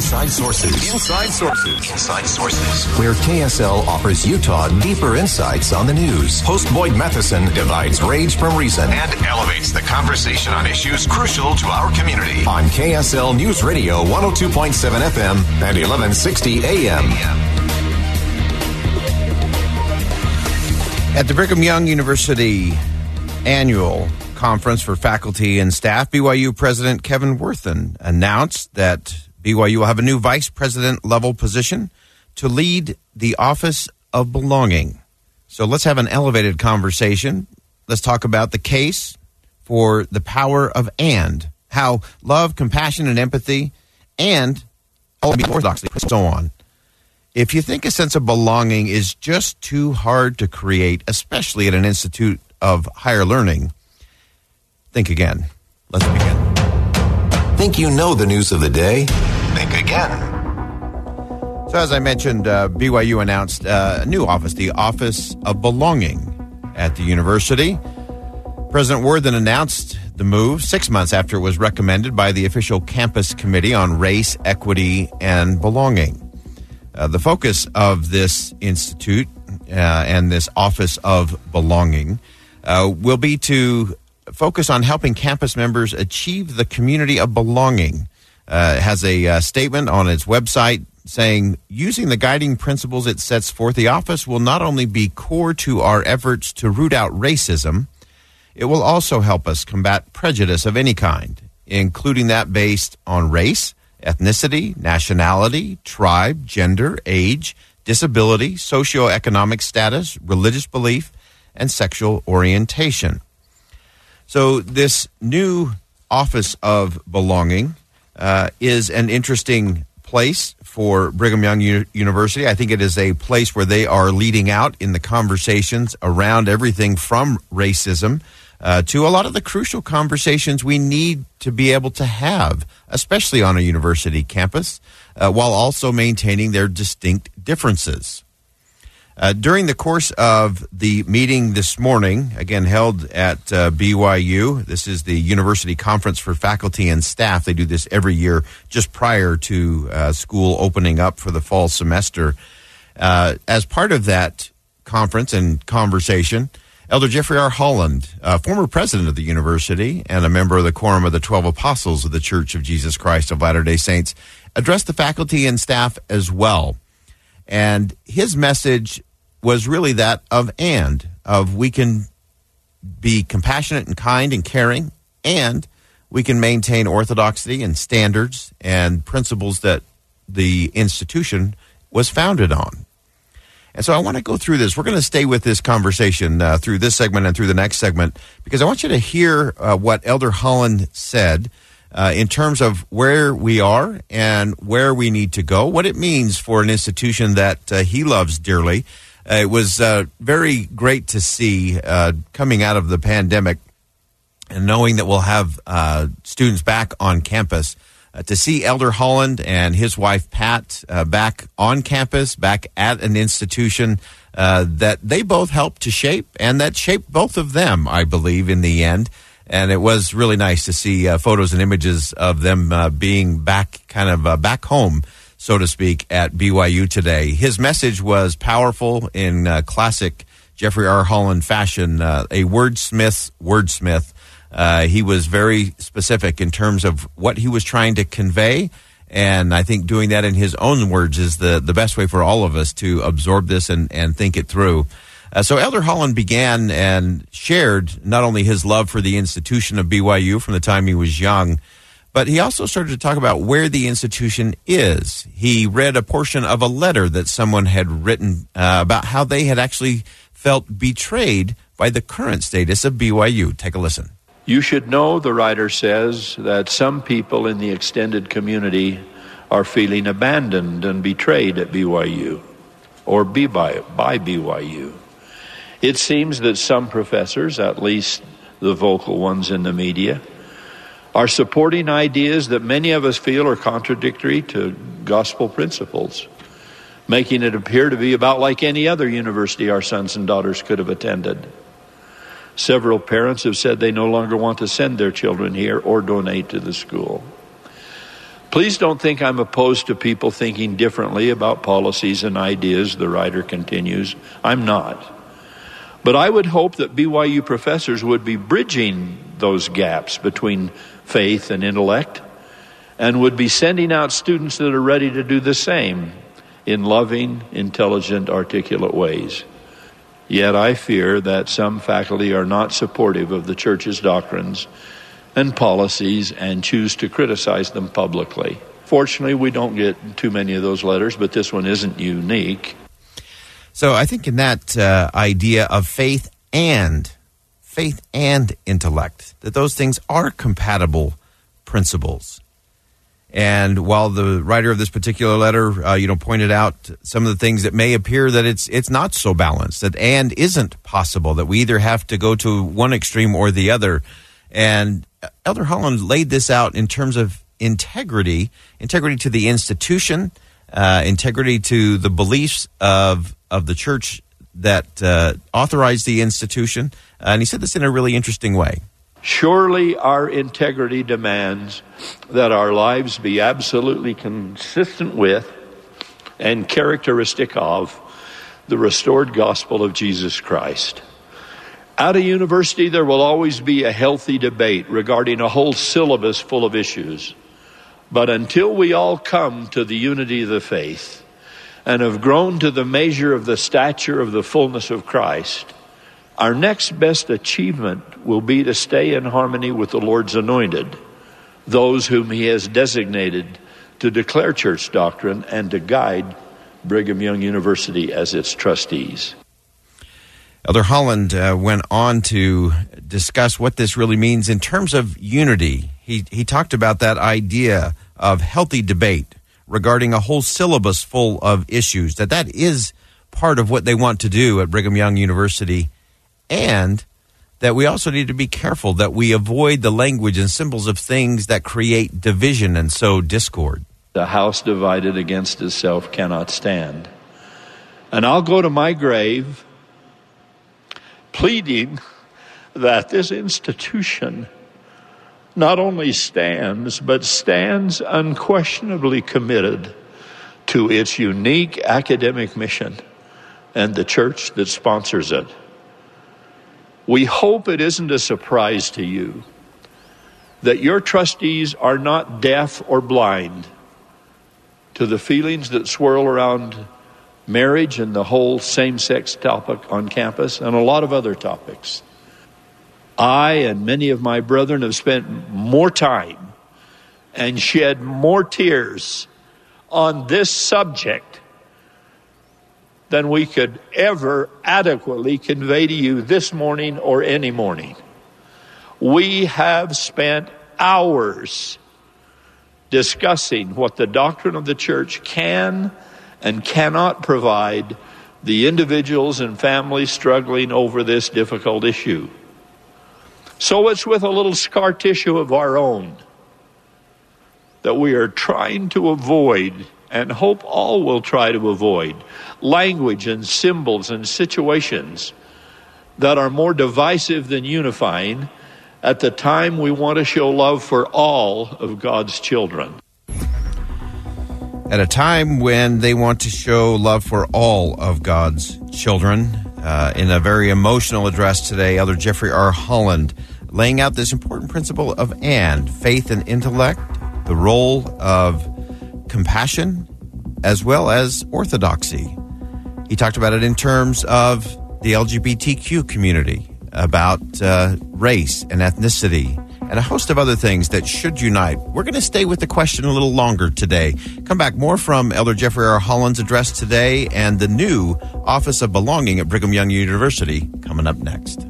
Inside Sources. Inside Sources. Inside Sources. Where KSL offers Utah deeper insights on the news. Host Boyd Matheson divides rage from reason and elevates the conversation on issues crucial to our community. On KSL News Radio 102.7 FM and 1160 AM. At the Brigham Young University annual conference for faculty and staff, BYU President Kevin Worthen announced that BYU will have a new vice president level position to lead the Office of Belonging. So let's have an elevated conversation. Let's talk about the case for the power of and, how love, compassion, and empathy, and all orthodoxy, so on. If you think a sense of belonging is just too hard to create, especially at an institute of higher learning, think again. Let's begin. Think you know the news of the day? Think again. So, as I mentioned, uh, BYU announced uh, a new office, the Office of Belonging at the university. President Worthen announced the move six months after it was recommended by the official campus committee on race, equity, and belonging. Uh, the focus of this institute uh, and this Office of Belonging uh, will be to focus on helping campus members achieve the community of belonging. Uh, has a uh, statement on its website saying, using the guiding principles it sets forth, the office will not only be core to our efforts to root out racism, it will also help us combat prejudice of any kind, including that based on race, ethnicity, nationality, tribe, gender, age, disability, socioeconomic status, religious belief, and sexual orientation. So, this new Office of Belonging uh, is an interesting place for Brigham Young U- University. I think it is a place where they are leading out in the conversations around everything from racism uh, to a lot of the crucial conversations we need to be able to have, especially on a university campus, uh, while also maintaining their distinct differences. Uh, during the course of the meeting this morning, again held at uh, BYU, this is the University Conference for Faculty and Staff. They do this every year just prior to uh, school opening up for the fall semester. Uh, as part of that conference and conversation, Elder Jeffrey R. Holland, former president of the university and a member of the Quorum of the Twelve Apostles of the Church of Jesus Christ of Latter day Saints, addressed the faculty and staff as well. And his message was really that of and, of we can be compassionate and kind and caring, and we can maintain orthodoxy and standards and principles that the institution was founded on. And so I want to go through this. We're going to stay with this conversation uh, through this segment and through the next segment because I want you to hear uh, what Elder Holland said uh, in terms of where we are and where we need to go, what it means for an institution that uh, he loves dearly. Uh, it was uh, very great to see coming out of the pandemic and knowing that we'll have students back on campus. Uh, to see Elder Holland and his wife Pat uh, back on campus, back at an institution uh, that they both helped to shape and that shaped both of them, I believe, in the end. And it was really nice to see uh, photos and images of them uh, being back, kind of back home, so to speak, at BYU today. His message was powerful in classic Jeffrey R. Holland fashion, a wordsmith, wordsmith. Uh, he was very specific in terms of what he was trying to convey And I think doing that in his own words is the, the best way for all of us to absorb this and, and think it through. Uh, so Elder Holland began and shared not only his love for the institution of BYU from the time he was young, but he also started to talk about where the institution is. He read a portion of a letter that someone had written uh, about how they had actually felt betrayed by the current status of BYU. Take a listen. You should know, the writer says, that some people in the extended community are feeling abandoned and betrayed at BYU or by, by BYU. It seems that some professors, at least the vocal ones in the media, are supporting ideas that many of us feel are contradictory to gospel principles, making it appear to be about like any other university our sons and daughters could have attended. Several parents have said they no longer want to send their children here or donate to the school. Please don't think I'm opposed to people thinking differently about policies and ideas, the writer continues. I'm not. But I would hope that BYU professors would be bridging those gaps between faith and intellect and would be sending out students that are ready to do the same in loving, intelligent, articulate ways. Yet I fear that some faculty are not supportive of the church's doctrines and policies and choose to criticize them publicly. Fortunately, we don't get too many of those letters, but this one isn't unique. So I think in that uh, idea of faith and faith and intellect, that those things are compatible principles. And while the writer of this particular letter, uh, you know, pointed out some of the things that may appear that it's it's not so balanced, that and isn't possible, that we either have to go to one extreme or the other. And Elder Holland laid this out in terms of integrity, integrity to the institution, uh, integrity to the beliefs of of the church that uh, authorized the institution, and he said this in a really interesting way. Surely our integrity demands that our lives be absolutely consistent with and characteristic of the restored gospel of Jesus Christ. At a university, there will always be a healthy debate regarding a whole syllabus full of issues. But until we all come to the unity of the faith and have grown to the measure of the stature of the fullness of Christ, our next best achievement will be to stay in harmony with the Lord's anointed, those whom He has designated to declare church doctrine and to guide Brigham Young University as its trustees. Elder Holland uh, went on to discuss what this really means in terms of unity. He, he talked about that idea of healthy debate regarding a whole syllabus full of issues, that that is part of what they want to do at Brigham Young University and that we also need to be careful that we avoid the language and symbols of things that create division and sow discord. The house divided against itself cannot stand. And I'll go to my grave pleading that this institution not only stands, but stands unquestionably committed to its unique academic mission and the church that sponsors it. We hope it isn't a surprise to you that your trustees are not deaf or blind to the feelings that swirl around marriage and the whole same sex topic on campus and a lot of other topics. I and many of my brethren have spent more time and shed more tears on this subject than we could ever adequately convey to you this morning or any morning. We have spent hours discussing what the doctrine of the church can and cannot provide the individuals and families struggling over this difficult issue. So it's with a little scar tissue of our own that we are trying to avoid and hope all will try to avoid language and symbols and situations that are more divisive than unifying at the time we want to show love for all of God's children. At a time when they want to show love for all of God's children, uh, in a very emotional address today, Elder Jeffrey R. Holland laying out this important principle of and faith and intellect, the role of compassion as well as orthodoxy. He talked about it in terms of the LGBTQ community, about uh, race and ethnicity, and a host of other things that should unite. We're going to stay with the question a little longer today. Come back more from Elder Jeffrey R. Holland's address today and the new Office of Belonging at Brigham Young University coming up next.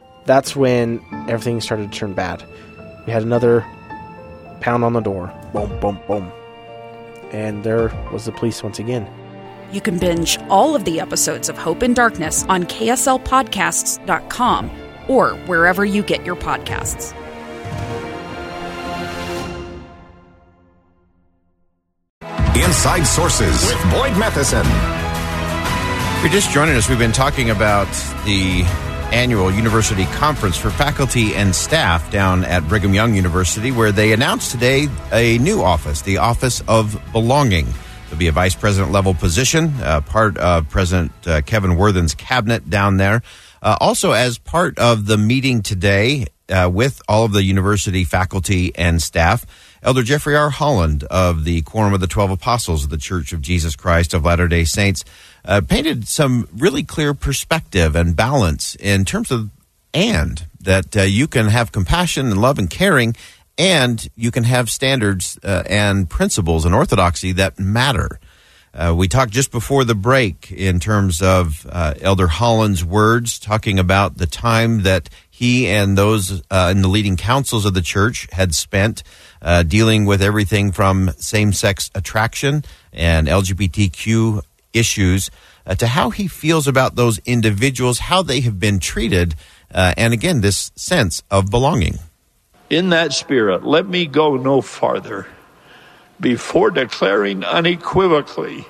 That's when everything started to turn bad. We had another pound on the door. Boom, boom, boom. And there was the police once again. You can binge all of the episodes of Hope in Darkness on KSLPodcasts.com or wherever you get your podcasts. Inside Sources with Boyd Matheson. If you're just joining us, we've been talking about the annual university conference for faculty and staff down at Brigham Young University, where they announced today a new office, the Office of Belonging. It'll be a vice president level position, uh, part of President uh, Kevin Worthen's cabinet down there. Uh, also, as part of the meeting today uh, with all of the university faculty and staff, Elder Jeffrey R. Holland of the Quorum of the Twelve Apostles of the Church of Jesus Christ of Latter day Saints uh, painted some really clear perspective and balance in terms of and that uh, you can have compassion and love and caring and you can have standards uh, and principles and orthodoxy that matter. Uh, we talked just before the break in terms of uh, Elder Holland's words, talking about the time that he and those uh, in the leading councils of the church had spent uh, dealing with everything from same sex attraction and LGBTQ issues uh, to how he feels about those individuals, how they have been treated, uh, and again, this sense of belonging. In that spirit, let me go no farther before declaring unequivocally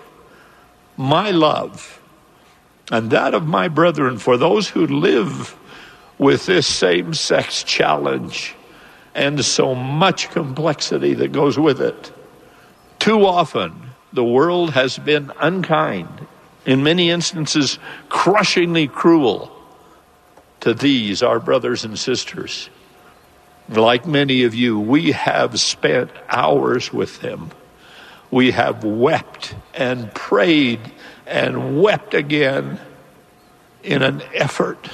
my love and that of my brethren for those who live with this same sex challenge and so much complexity that goes with it. Too often, the world has been unkind, in many instances, crushingly cruel to these, our brothers and sisters. Like many of you, we have spent hours with them. We have wept and prayed and wept again in an effort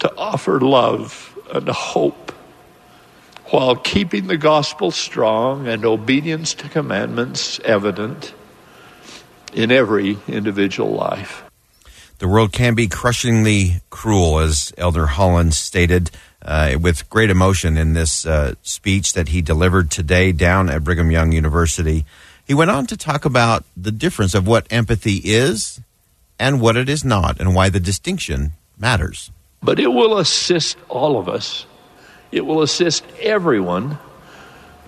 to offer love and hope while keeping the gospel strong and obedience to commandments evident in every individual life. The world can be crushingly cruel, as Elder Holland stated uh, with great emotion in this uh, speech that he delivered today down at Brigham Young University. He went on to talk about the difference of what empathy is and what it is not, and why the distinction matters. But it will assist all of us it will assist everyone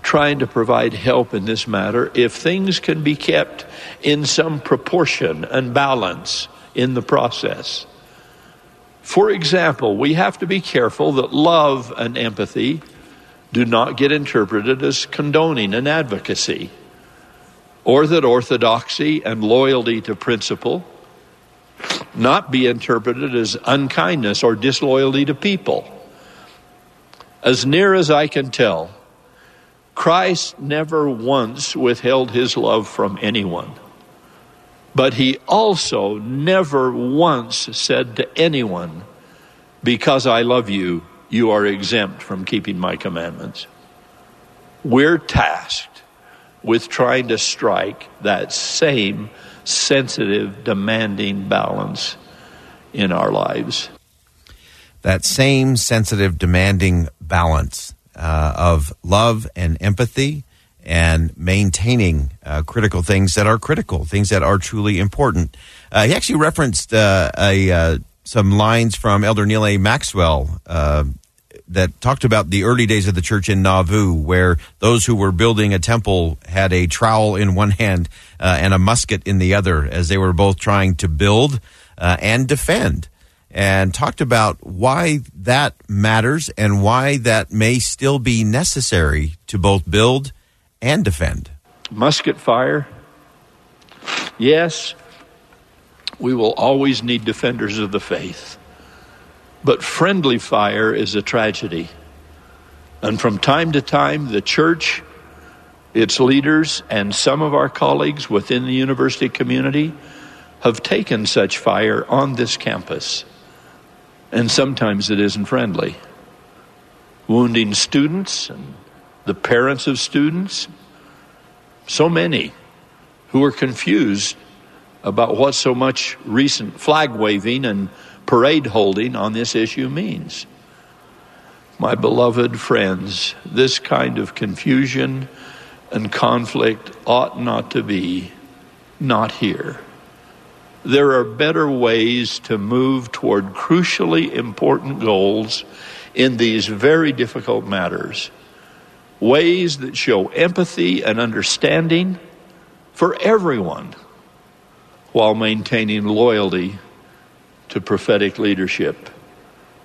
trying to provide help in this matter if things can be kept in some proportion and balance in the process. For example, we have to be careful that love and empathy do not get interpreted as condoning and advocacy, or that orthodoxy and loyalty to principle not be interpreted as unkindness or disloyalty to people. As near as I can tell, Christ never once withheld his love from anyone. But he also never once said to anyone, Because I love you, you are exempt from keeping my commandments. We're tasked with trying to strike that same sensitive, demanding balance in our lives that same sensitive, demanding balance uh, of love and empathy and maintaining uh, critical things that are critical, things that are truly important. Uh, he actually referenced uh, a, uh, some lines from Elder Neal A. Maxwell uh, that talked about the early days of the church in Nauvoo, where those who were building a temple had a trowel in one hand uh, and a musket in the other, as they were both trying to build and defend. And talked about why that matters and why that may still be necessary to both build and defend. Musket fire, yes, we will always need defenders of the faith. But friendly fire is a tragedy. And from time to time, the church, its leaders, and some of our colleagues within the university community have taken such fire on this campus. And sometimes it isn't friendly. Wounding students and the parents of students, so many who are confused about what so much recent flag waving and parade holding on this issue means. My beloved friends, this kind of confusion and conflict ought not to be, not here. There are better ways to move toward crucially important goals in these very difficult matters. Ways that show empathy and understanding for everyone while maintaining loyalty to prophetic leadership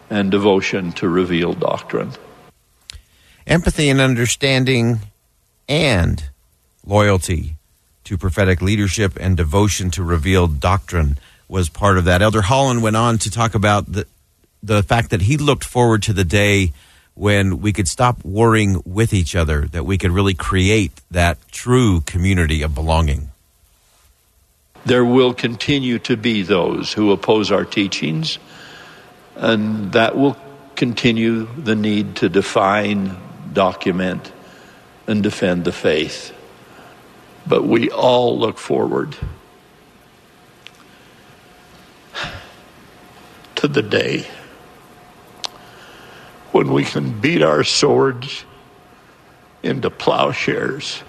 and devotion to revealed doctrine. Empathy and understanding and loyalty to prophetic leadership and devotion to revealed doctrine was part of that. Elder Holland went on to talk about the, the fact that he looked forward to the day when we could stop warring with each other, that we could really create that true community of belonging there will continue to be those who oppose our teachings, and that will continue the need to define, document, and defend the faith. But we all look forward to the day when we can beat our swords into plowshares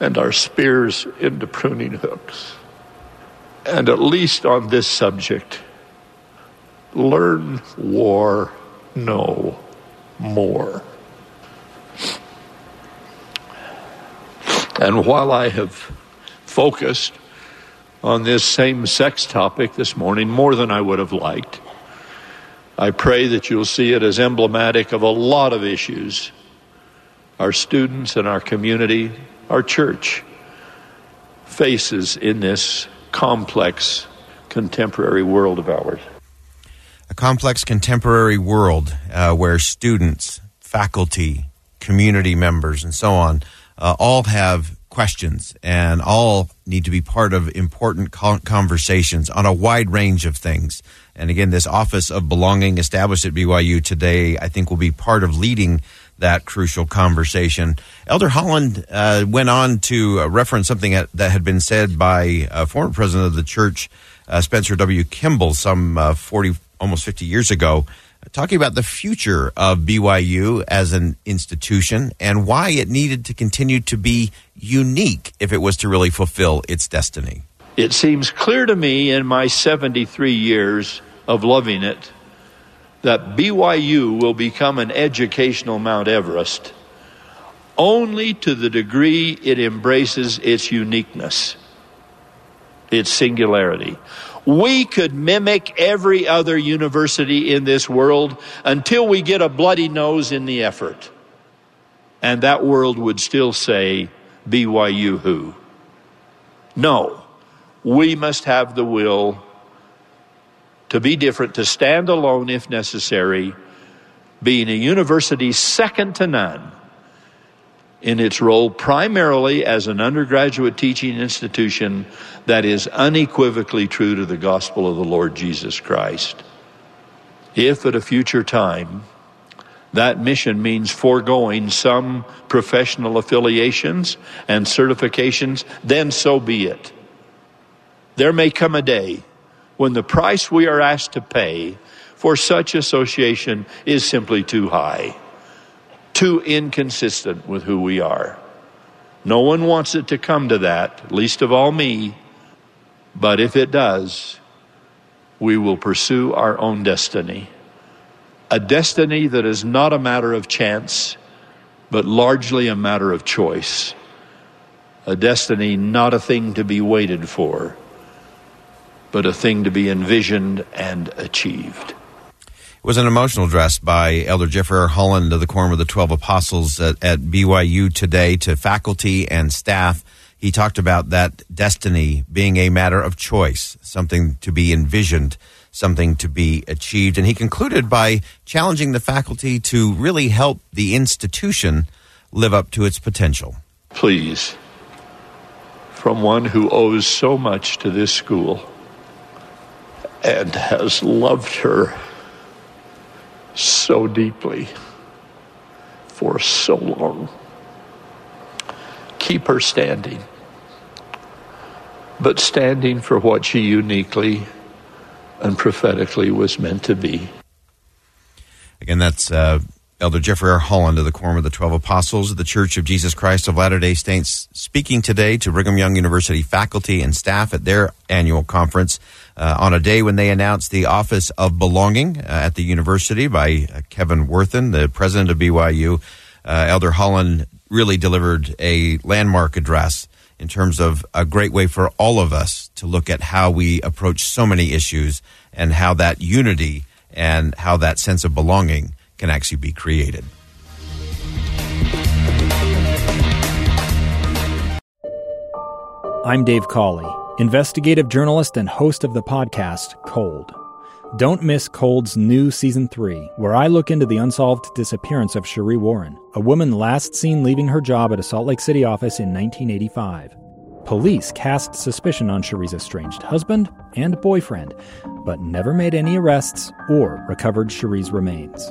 and our spears into pruning hooks. And at least on this subject, learn war no more. And while I have focused on this same sex topic this morning more than I would have liked, I pray that you'll see it as emblematic of a lot of issues our students and our community our church faces in this complex contemporary world of ours. A complex contemporary world uh, where students, faculty, community members, and so on uh, all have questions and all need to be part of important conversations on a wide range of things. And again, this Office of Belonging established at BYU today, I think, will be part of leading that crucial conversation. Elder Holland uh, went on to uh, reference something that, had been said by uh, former president of the church, uh, Spencer W. Kimball, some uh, 40, almost 50 years ago, talking about the future of BYU as an institution and why it needed to continue to be unique if it was to really fulfill its destiny. It seems clear to me in my 73 years of loving it that BYU will become an educational Mount Everest only to the degree it embraces its uniqueness, its singularity. We could mimic every other university in this world until we get a bloody nose in the effort. And that world would still say, BYU who? No, we must have the will to be different, to stand alone if necessary, being a university second to none in its role primarily as an undergraduate teaching institution that is unequivocally true to the gospel of the Lord Jesus Christ. If at a future time that mission means foregoing some professional affiliations and certifications, then so be it. There may come a day when the price we are asked to pay for such association is simply too high, too inconsistent with who we are. No one wants it to come to that, least of all me, but if it does, we will pursue our own destiny A destiny that is not a matter of chance, but largely a matter of choice. A destiny not a thing to be waited for, but a thing to be envisioned and achieved. It was an emotional address by Elder Jeffrey. Holland of the Quorum of the Twelve Apostles at, at BYU today to faculty and staff. He talked about that destiny being a matter of choice, something to be envisioned, something to be achieved. And he concluded by challenging the faculty to really help the institution live up to its potential. Please, from one who owes so much to this school and has loved her so deeply for so long. Keep her standing, but standing for what she uniquely and prophetically was meant to be. Again, that's uh, Elder Jeffrey R. Holland of the Quorum of the Twelve Apostles of the Church of Jesus Christ of Latter day Saints, speaking today to Brigham Young University faculty and staff at their annual conference uh, on a day when they announced the Office of Belonging uh, at the university by uh, Kevin Worthen, the president of BYU. Uh, Elder Holland really delivered a landmark address in terms of a great way for all of us to look at how we approach so many issues and how that unity and how that sense of belonging can actually be created. I'm Dave Cawley, investigative journalist and host of the podcast Cold. Don't miss Cold's new season 3, where I look into the unsolved disappearance of Sheree Warren, a woman last seen leaving her job at a Salt Lake City office in 1985. Police cast suspicion on Sheree's estranged husband and boyfriend, but never made any arrests or recovered Sheree's remains.